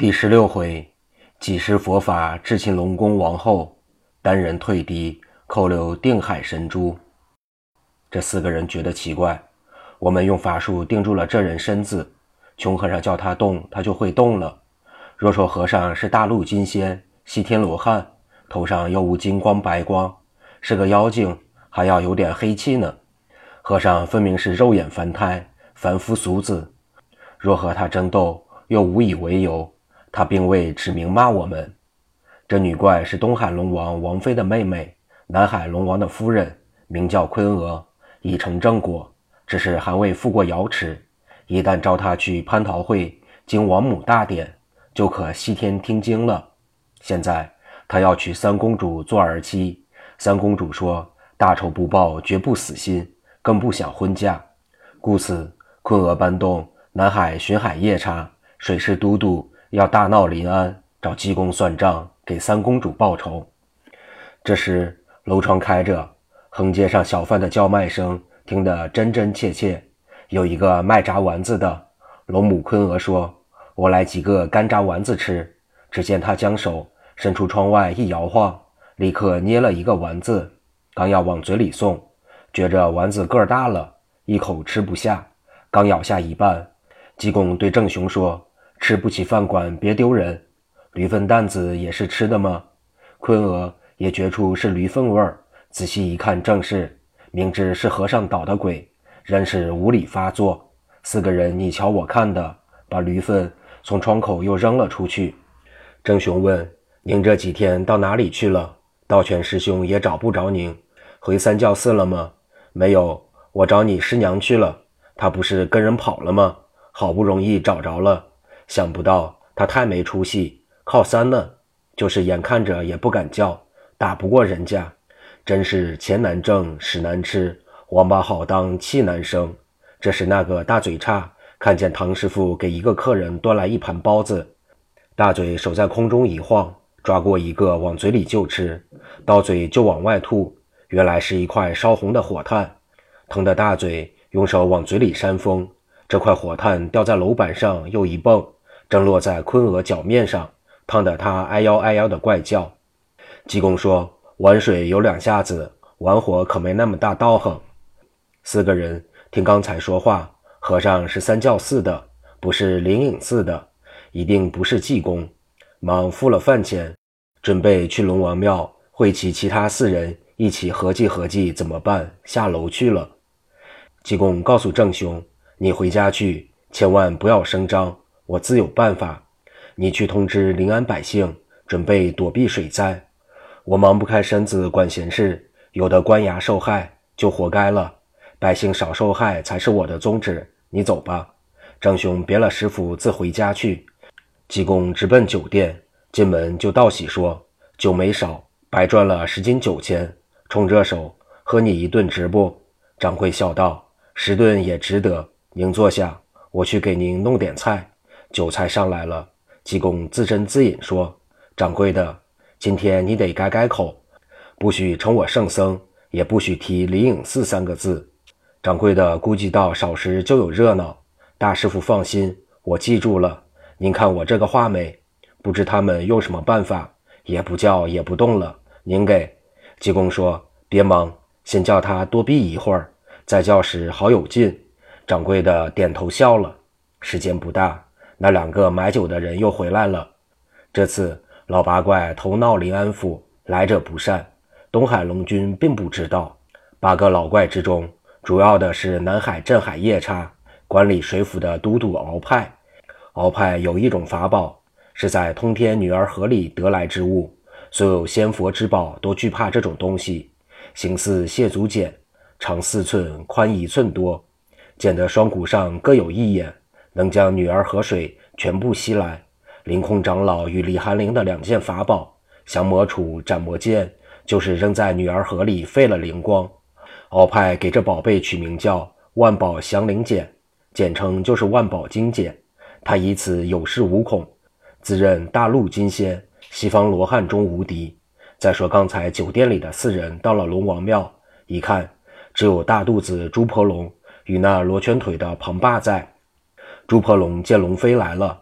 第十六回，几时佛法智擒龙宫王后，单人退敌扣留定海神珠。这四个人觉得奇怪，我们用法术定住了这人身子，穷和尚叫他动，他就会动了。若说和尚是大陆金仙，西天罗汉，头上又无金光白光，是个妖精，还要有点黑气呢。和尚分明是肉眼凡胎，凡夫俗子，若和他争斗，又无以为由。他并未指明骂我们。这女怪是东海龙王王妃的妹妹，南海龙王的夫人，名叫昆娥，已成正果，只是还未赴过瑶池。一旦召她去蟠桃会经王母大典，就可西天听经了。现在她要娶三公主做儿妻，三公主说大仇不报，绝不死心，更不想婚嫁，故此昆娥搬动南海巡海夜叉、水师都督。要大闹临安，找济公算账，给三公主报仇。这时楼窗开着，横街上小贩的叫卖声听得真真切切。有一个卖炸丸子的，龙母昆娥说：“我来几个干炸丸子吃。”只见他将手伸出窗外一摇晃，立刻捏了一个丸子，刚要往嘴里送，觉着丸子个儿大了，一口吃不下，刚咬下一半，济公对郑雄说。吃不起饭馆，别丢人。驴粪蛋子也是吃的吗？坤娥也觉出是驴粪味儿，仔细一看，正是。明知是和尚捣的鬼，仍是无理发作。四个人你瞧我看的，把驴粪从窗口又扔了出去。郑雄问：“您这几天到哪里去了？道全师兄也找不着您，回三教寺了吗？”“没有，我找你师娘去了。她不是跟人跑了吗？好不容易找着了。”想不到他太没出息，靠山呢，就是眼看着也不敢叫，打不过人家，真是钱难挣，屎难吃，王八好当，气难生。这时那个大嘴叉看见唐师傅给一个客人端来一盘包子，大嘴手在空中一晃，抓过一个往嘴里就吃，到嘴就往外吐，原来是一块烧红的火炭，疼得大嘴用手往嘴里扇风，这块火炭掉在楼板上又一蹦。正落在昆娥脚面上，烫得他哎呦哎呦的怪叫。济公说：“玩水有两下子，玩火可没那么大道行。”四个人听刚才说话，和尚是三教寺的，不是灵隐寺的，一定不是济公。忙付了饭钱，准备去龙王庙会齐其他四人，一起合计合计怎么办，下楼去了。济公告诉郑兄：“你回家去，千万不要声张。”我自有办法，你去通知临安百姓，准备躲避水灾。我忙不开身子管闲事，有的官衙受害就活该了，百姓少受害才是我的宗旨。你走吧，张兄别了师傅，自回家去。济公直奔酒店，进门就道喜说：“酒没少，白赚了十斤酒钱，冲这手，喝你一顿值不？”掌柜笑道：“十顿也值得。您坐下，我去给您弄点菜。”酒菜上来了，济公自斟自饮说：“掌柜的，今天你得改改口，不许称我圣僧，也不许提灵隐寺三个字。”掌柜的估计到少时就有热闹，大师傅放心，我记住了。您看我这个话没？不知他们用什么办法，也不叫也不动了。您给济公说：“别忙，先叫他多闭一会儿，再叫时好有劲。”掌柜的点头笑了。时间不大。那两个买酒的人又回来了。这次老八怪头闹临安府，来者不善。东海龙君并不知道，八个老怪之中，主要的是南海镇海夜叉，管理水府的都督鳌派。鳌派有一种法宝，是在通天女儿河里得来之物，所有仙佛之宝都惧怕这种东西。形似蟹足茧，长四寸，宽一寸多，茧的双骨上各有一眼。能将女儿河水全部吸来。凌空长老与李寒灵的两件法宝降魔杵、斩魔剑，就是扔在女儿河里废了灵光。鳌派给这宝贝取名叫万宝降灵锏，简称就是万宝金锏。他以此有恃无恐，自认大陆金仙、西方罗汉中无敌。再说刚才酒店里的四人到了龙王庙，一看只有大肚子朱婆龙与那罗圈腿的庞霸在。朱婆龙见龙飞来了，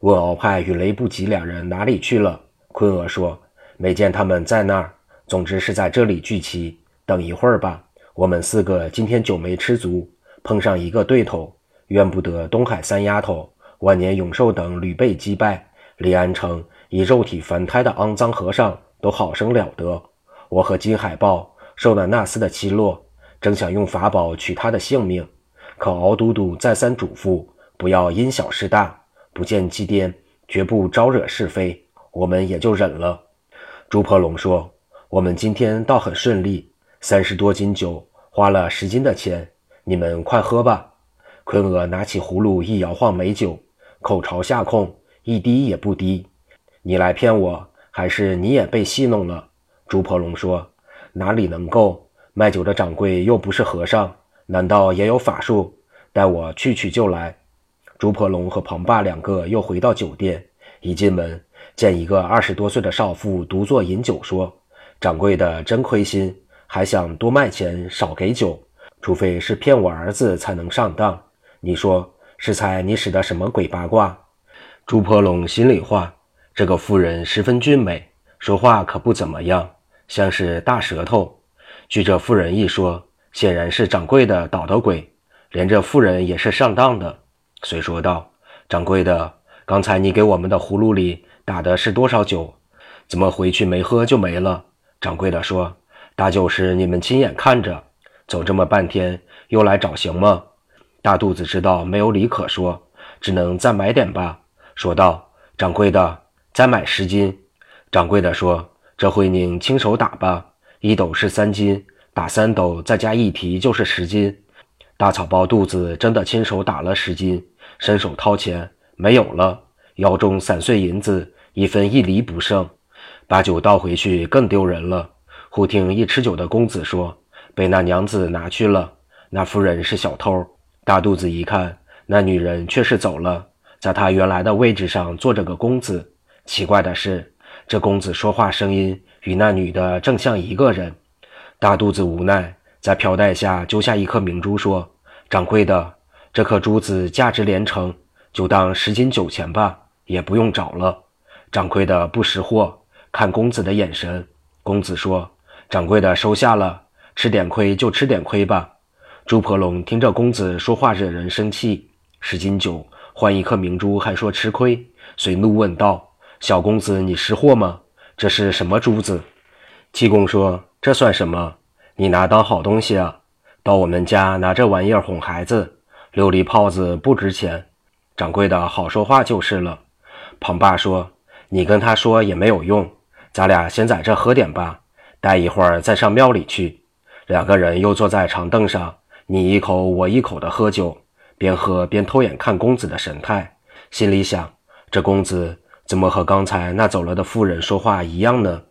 问鳌派与雷不及两人哪里去了。昆娥说：“没见他们在那儿。总之是在这里聚齐。等一会儿吧。我们四个今天酒没吃足，碰上一个对头，怨不得东海三丫头、万年永寿等屡被击败。李安城以肉体凡胎的肮脏和尚都好生了得。我和金海豹受了那厮的奚落，正想用法宝取他的性命，可敖都督再三嘱咐，不要因小失大。”不见机颠，绝不招惹是非，我们也就忍了。朱婆龙说：“我们今天倒很顺利，三十多斤酒，花了十斤的钱，你们快喝吧。”坤娥拿起葫芦一摇晃美酒，口朝下空，一滴也不滴。你来骗我，还是你也被戏弄了？朱婆龙说：“哪里能够？卖酒的掌柜又不是和尚，难道也有法术？待我去取就来。”朱婆龙和庞霸两个又回到酒店，一进门见一个二十多岁的少妇独坐饮酒，说：“掌柜的真亏心，还想多卖钱少给酒，除非是骗我儿子才能上当。你说适才你使的什么鬼八卦？”朱婆龙心里话：这个妇人十分俊美，说话可不怎么样，像是大舌头。据这妇人一说，显然是掌柜的捣的鬼，连这妇人也是上当的。遂说道：“掌柜的，刚才你给我们的葫芦里打的是多少酒？怎么回去没喝就没了？”掌柜的说：“大酒是你们亲眼看着，走这么半天又来找行吗？”大肚子知道没有理可说，只能再买点吧。说道：“掌柜的，再买十斤。”掌柜的说：“这回您亲手打吧，一斗是三斤，打三斗再加一提就是十斤。”大草包肚子真的亲手打了十斤。伸手掏钱，没有了，腰中散碎银子一分一厘不剩，把酒倒回去更丢人了。忽听一吃酒的公子说：“被那娘子拿去了，那夫人是小偷。”大肚子一看，那女人却是走了，在他原来的位置上坐着个公子。奇怪的是，这公子说话声音与那女的正像一个人。大肚子无奈，在飘带下揪下一颗明珠，说：“掌柜的。”这颗珠子价值连城，就当十斤酒钱吧，也不用找了。掌柜的不识货，看公子的眼神。公子说：“掌柜的收下了，吃点亏就吃点亏吧。”朱婆龙听着公子说话惹人生气，十斤酒换一颗明珠，还说吃亏，遂怒问道：“小公子，你识货吗？这是什么珠子？”济公说：“这算什么？你拿当好东西啊？到我们家拿这玩意儿哄孩子。”琉璃泡子不值钱，掌柜的好说话就是了。庞爸说：“你跟他说也没有用，咱俩先在这喝点吧，待一会儿再上庙里去。”两个人又坐在长凳上，你一口我一口的喝酒，边喝边偷眼看公子的神态，心里想：这公子怎么和刚才那走了的妇人说话一样呢？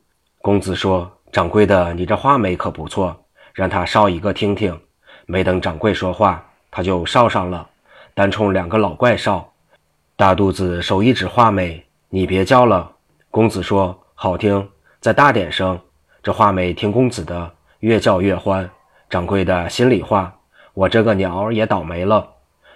公子说：“掌柜的，你这画眉可不错，让他烧一个听听。”没等掌柜说话。他就哨上了，单冲两个老怪哨。大肚子手一指画眉：“你别叫了。”公子说：“好听，再大点声。”这画眉听公子的，越叫越欢。掌柜的心里话：“我这个鸟也倒霉了。”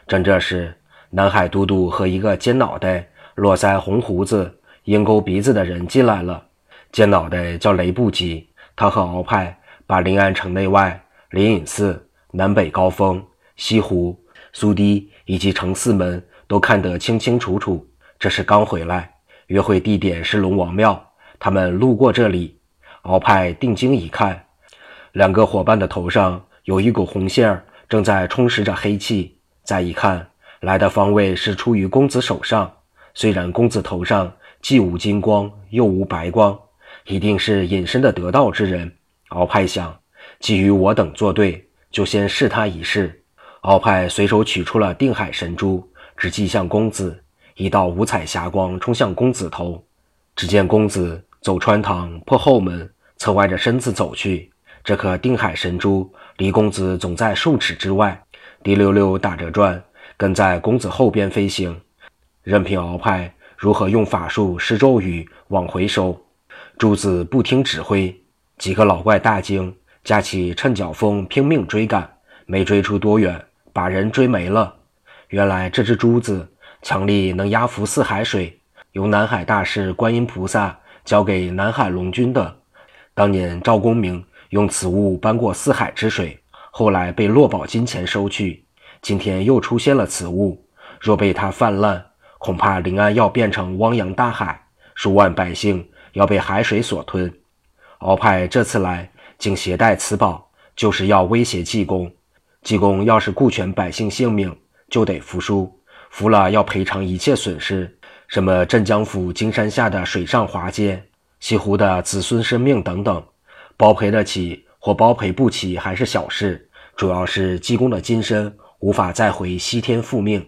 正这时，南海都督和一个尖脑袋、络腮红胡子、鹰钩鼻子的人进来了。尖脑袋叫雷不及，他和鳌派把临安城内外、灵隐寺、南北高峰。西湖、苏堤以及城四门都看得清清楚楚。这是刚回来，约会地点是龙王庙。他们路过这里，鳌派定睛一看，两个伙伴的头上有一股红线儿，正在充实着黑气。再一看，来的方位是出于公子手上。虽然公子头上既无金光，又无白光，一定是隐身的得道之人。鳌派想，既与我等作对，就先试他一试。鳌派随手取出了定海神珠，只击向公子，一道五彩霞光冲向公子头。只见公子走穿堂，破后门，侧歪着身子走去。这颗定海神珠离公子总在数尺之外，滴溜溜打着转，跟在公子后边飞行。任凭鳌派如何用法术施咒语往回收，珠子不听指挥。几个老怪大惊，架起趁脚风拼命追赶，没追出多远。把人追没了。原来这只珠子强力能压服四海水，由南海大士观音菩萨交给南海龙君的。当年赵公明用此物搬过四海之水，后来被落宝金钱收去。今天又出现了此物，若被它泛滥，恐怕临安要变成汪洋大海，数万百姓要被海水所吞。鳌派这次来，竟携带此宝，就是要威胁济公。济公要是顾全百姓性命，就得服输，服了要赔偿一切损失，什么镇江府金山下的水上华街、西湖的子孙生命等等，包赔得起或包赔不起还是小事，主要是济公的金身无法再回西天复命。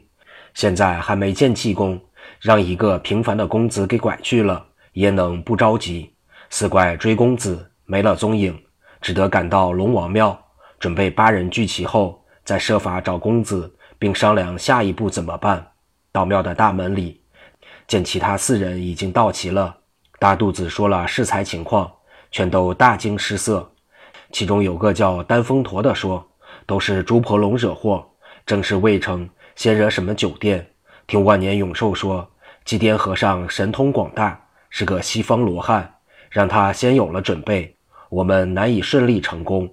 现在还没见济公，让一个平凡的公子给拐去了，焉能不着急？四怪追公子没了踪影，只得赶到龙王庙。准备八人聚齐后，再设法找公子，并商量下一步怎么办。到庙的大门里，见其他四人已经到齐了。大肚子说了适才情况，全都大惊失色。其中有个叫丹峰驼的说：“都是朱婆龙惹祸，正是未成，先惹什么酒店？听万年永寿说，祭奠和尚神通广大，是个西方罗汉，让他先有了准备，我们难以顺利成功。”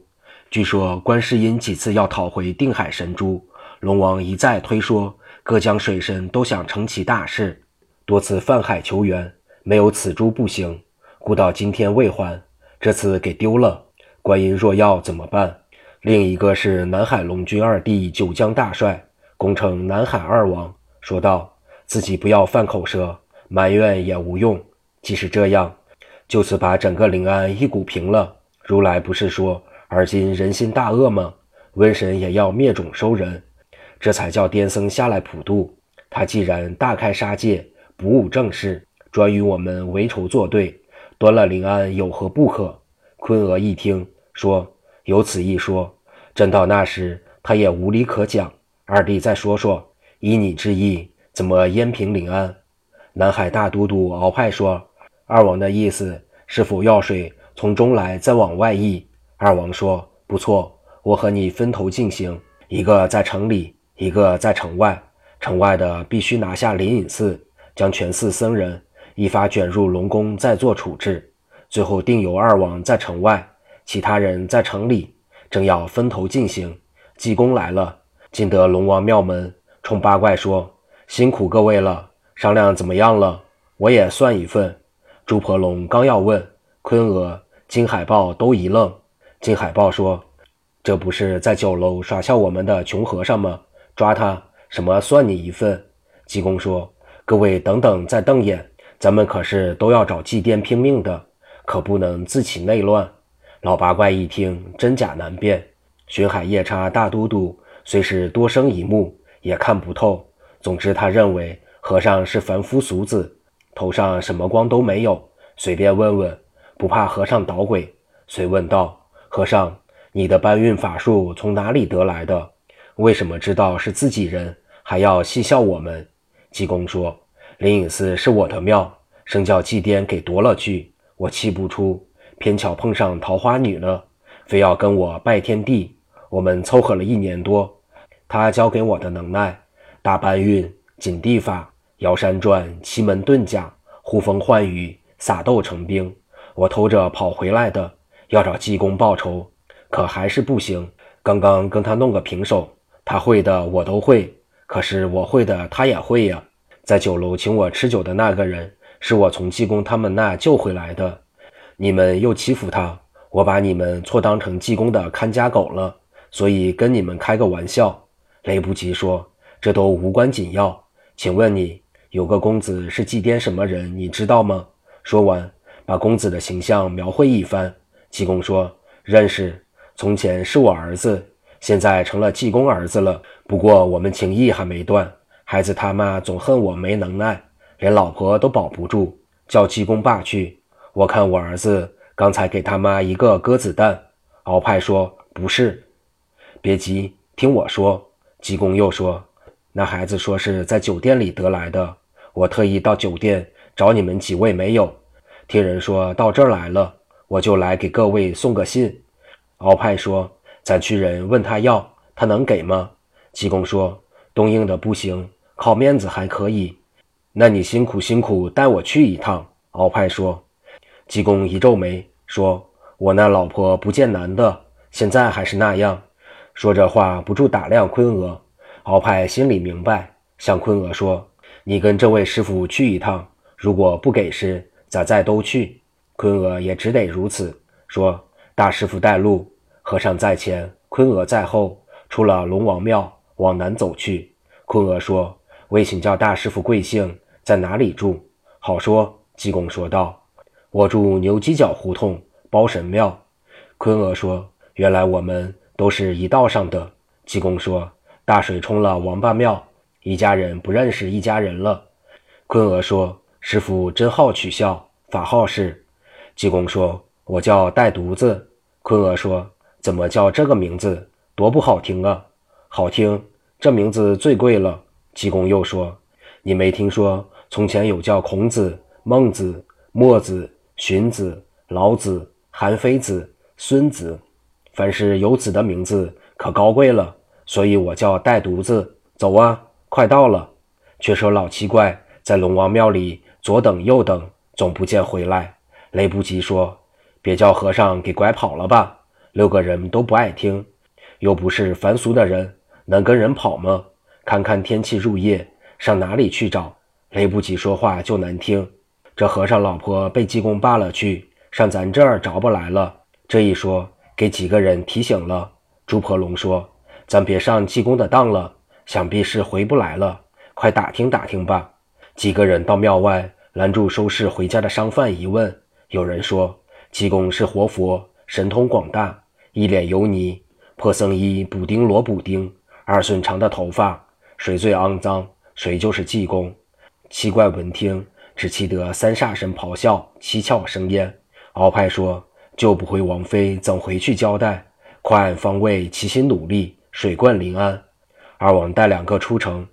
据说观世音几次要讨回定海神珠，龙王一再推说各江水神都想成其大事，多次泛海求援，没有此珠不行，故到今天未还。这次给丢了，观音若要怎么办？另一个是南海龙君二弟九江大帅，攻称南海二王，说道自己不要犯口舌，埋怨也无用。即使这样，就此把整个临安一股平了。如来不是说？而今人心大恶吗？瘟神也要灭种收人，这才叫癫僧下来普渡。他既然大开杀戒，不务正事，专与我们为仇作对，端了临安有何不可？坤娥一听，说有此一说。真到那时，他也无理可讲。二弟再说说，依你之意，怎么淹平临安？南海大都督鳌派说，二王的意思是否药水从中来，再往外溢？二王说：“不错，我和你分头进行，一个在城里，一个在城外。城外的必须拿下灵隐寺，将全寺僧人一发卷入龙宫，再做处置。最后定由二王在城外，其他人在城里。正要分头进行，济公来了，进得龙王庙门，冲八怪说：‘辛苦各位了，商量怎么样了？我也算一份。’朱婆龙刚要问，坤娥、金海豹都一愣。”金海豹说：“这不是在酒楼耍笑我们的穷和尚吗？抓他什么算你一份？”济公说：“各位等等再瞪眼，咱们可是都要找祭奠拼命的，可不能自起内乱。”老八怪一听，真假难辨。巡海夜叉大都督虽是多生一目，也看不透。总之，他认为和尚是凡夫俗子，头上什么光都没有，随便问问，不怕和尚捣鬼。遂问道。和尚，你的搬运法术从哪里得来的？为什么知道是自己人，还要戏笑我们？济公说：“灵隐寺是我的庙，生叫祭奠给夺了去，我气不出。偏巧碰上桃花女了，非要跟我拜天地。我们凑合了一年多，他教给我的能耐，大搬运、紧地法、摇山转、奇门遁甲、呼风唤雨、撒豆成兵，我偷着跑回来的。”要找济公报仇，可还是不行。刚刚跟他弄个平手，他会的我都会，可是我会的他也会呀。在酒楼请我吃酒的那个人，是我从济公他们那救回来的。你们又欺负他，我把你们错当成济公的看家狗了，所以跟你们开个玩笑。雷不及说：“这都无关紧要，请问你有个公子是祭奠什么人，你知道吗？”说完，把公子的形象描绘一番。济公说：“认识，从前是我儿子，现在成了济公儿子了。不过我们情谊还没断。孩子他妈总恨我没能耐，连老婆都保不住，叫济公爸去。我看我儿子刚才给他妈一个鸽子蛋。”鳌派说：“不是，别急，听我说。”济公又说：“那孩子说是在酒店里得来的，我特意到酒店找你们几位没有，听人说到这儿来了。”我就来给各位送个信。鳌派说：“咱去人问他要，他能给吗？”济公说：“东应的不行，靠面子还可以。那你辛苦辛苦带我去一趟。鳌派说。济公一皱眉，说：“我那老婆不见男的，现在还是那样。”说这话不住打量昆娥。鳌派心里明白，向昆娥说：“你跟这位师傅去一趟，如果不给时，咱再都去。”昆娥也只得如此说：“大师傅带路，和尚在前，昆娥在后，出了龙王庙，往南走去。”昆娥说：“为请教大师傅贵姓，在哪里住？”好说。济公说道：“我住牛犄角胡同包神庙。”昆娥说：“原来我们都是一道上的。”济公说：“大水冲了王八庙，一家人不认识一家人了。”昆娥说：“师傅真好取笑，法号是？”济公说：“我叫带犊子。”昆娥说：“怎么叫这个名字？多不好听啊！”“好听，这名字最贵了。”济公又说：“你没听说从前有叫孔子？”孟子、墨子、荀子、老子、韩非子、孙子，凡是有子的名字可高贵了，所以我叫带犊子。走啊，快到了。却说老奇怪，在龙王庙里左等右等，总不见回来。雷不及说：“别叫和尚给拐跑了吧？六个人都不爱听，又不是凡俗的人，能跟人跑吗？看看天气入夜，上哪里去找？”雷不及说话就难听。这和尚老婆被济公扒了去，上咱这儿找不来了。这一说，给几个人提醒了。朱婆龙说：“咱别上济公的当了，想必是回不来了。快打听打听吧。”几个人到庙外拦住收拾回家的商贩，一问，有人说：“济公是活佛，神通广大，一脸油泥，破僧衣补丁罗补丁，二寸长的头发，谁最肮脏，谁就是济公。”七怪闻听。只气得三煞神咆哮，七窍生烟。鳌派说：“救不回王妃，怎回去交代？快按方位齐心努力，水灌临安。二王带两个出城，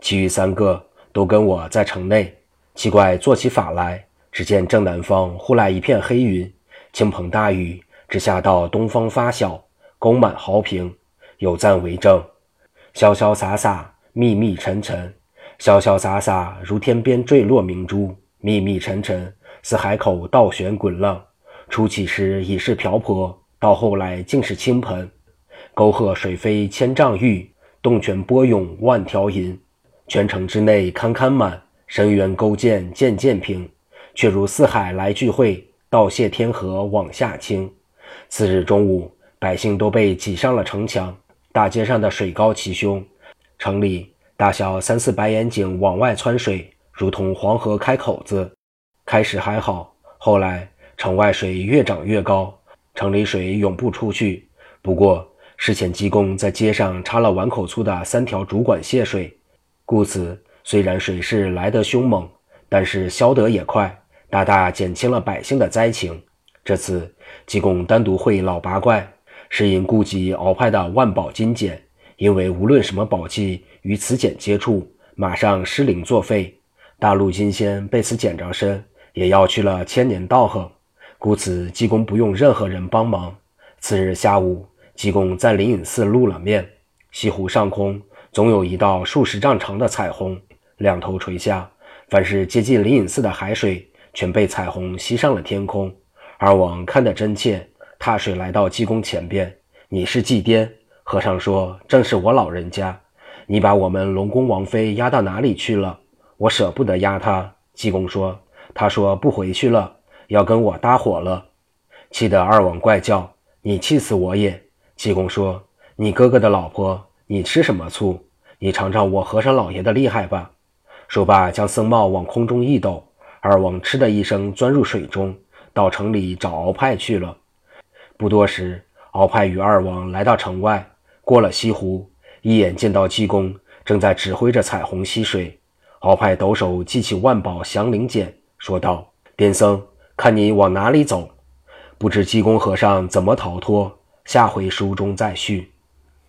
其余三个都跟我在城内。七怪，做起法来，只见正南方忽来一片黑云，倾盆大雨，直下到东方发小，宫满壕平，有赞为证。潇潇洒洒，密密沉沉。”潇潇洒洒，如天边坠落明珠；密密沉沉，似海口倒悬滚浪。初起时已是瓢泼，到后来竟是倾盆。沟壑水飞千丈玉，洞泉波涌万条银。泉城之内堪堪满，深渊沟涧渐渐平。却如四海来聚会，道谢天河往下倾。次日中午，百姓都被挤上了城墙，大街上的水高齐胸，城里。大小三四白眼井往外窜水，如同黄河开口子。开始还好，后来城外水越涨越高，城里水涌不出去。不过事前济公在街上插了碗口粗的三条主管泄水，故此虽然水势来得凶猛，但是消得也快，大大减轻了百姓的灾情。这次济公单独会老八怪，是因顾及鳌派的万宝金简。因为无论什么宝器与此简接触，马上失灵作废。大陆金仙被此茧着身，也要去了千年道行。故此，济公不用任何人帮忙。次日下午，济公在灵隐寺露了面。西湖上空总有一道数十丈长的彩虹，两头垂下。凡是接近灵隐寺的海水，全被彩虹吸上了天空。二王看得真切，踏水来到济公前边：“你是济癫？”和尚说：“正是我老人家，你把我们龙宫王妃押到哪里去了？我舍不得押她。”济公说：“他说不回去了，要跟我搭伙了。”气得二王怪叫：“你气死我也！”济公说：“你哥哥的老婆，你吃什么醋？你尝尝我和尚老爷的厉害吧！”说罢，将僧帽往空中一抖，二王嗤的一声钻入水中，到城里找鳌派去了。不多时，鳌派与二王来到城外。过了西湖，一眼见到济公正在指挥着彩虹吸水。鳌派抖手记起万宝降灵锏，说道：“癫僧，看你往哪里走？”不知济公和尚怎么逃脱。下回书中再续。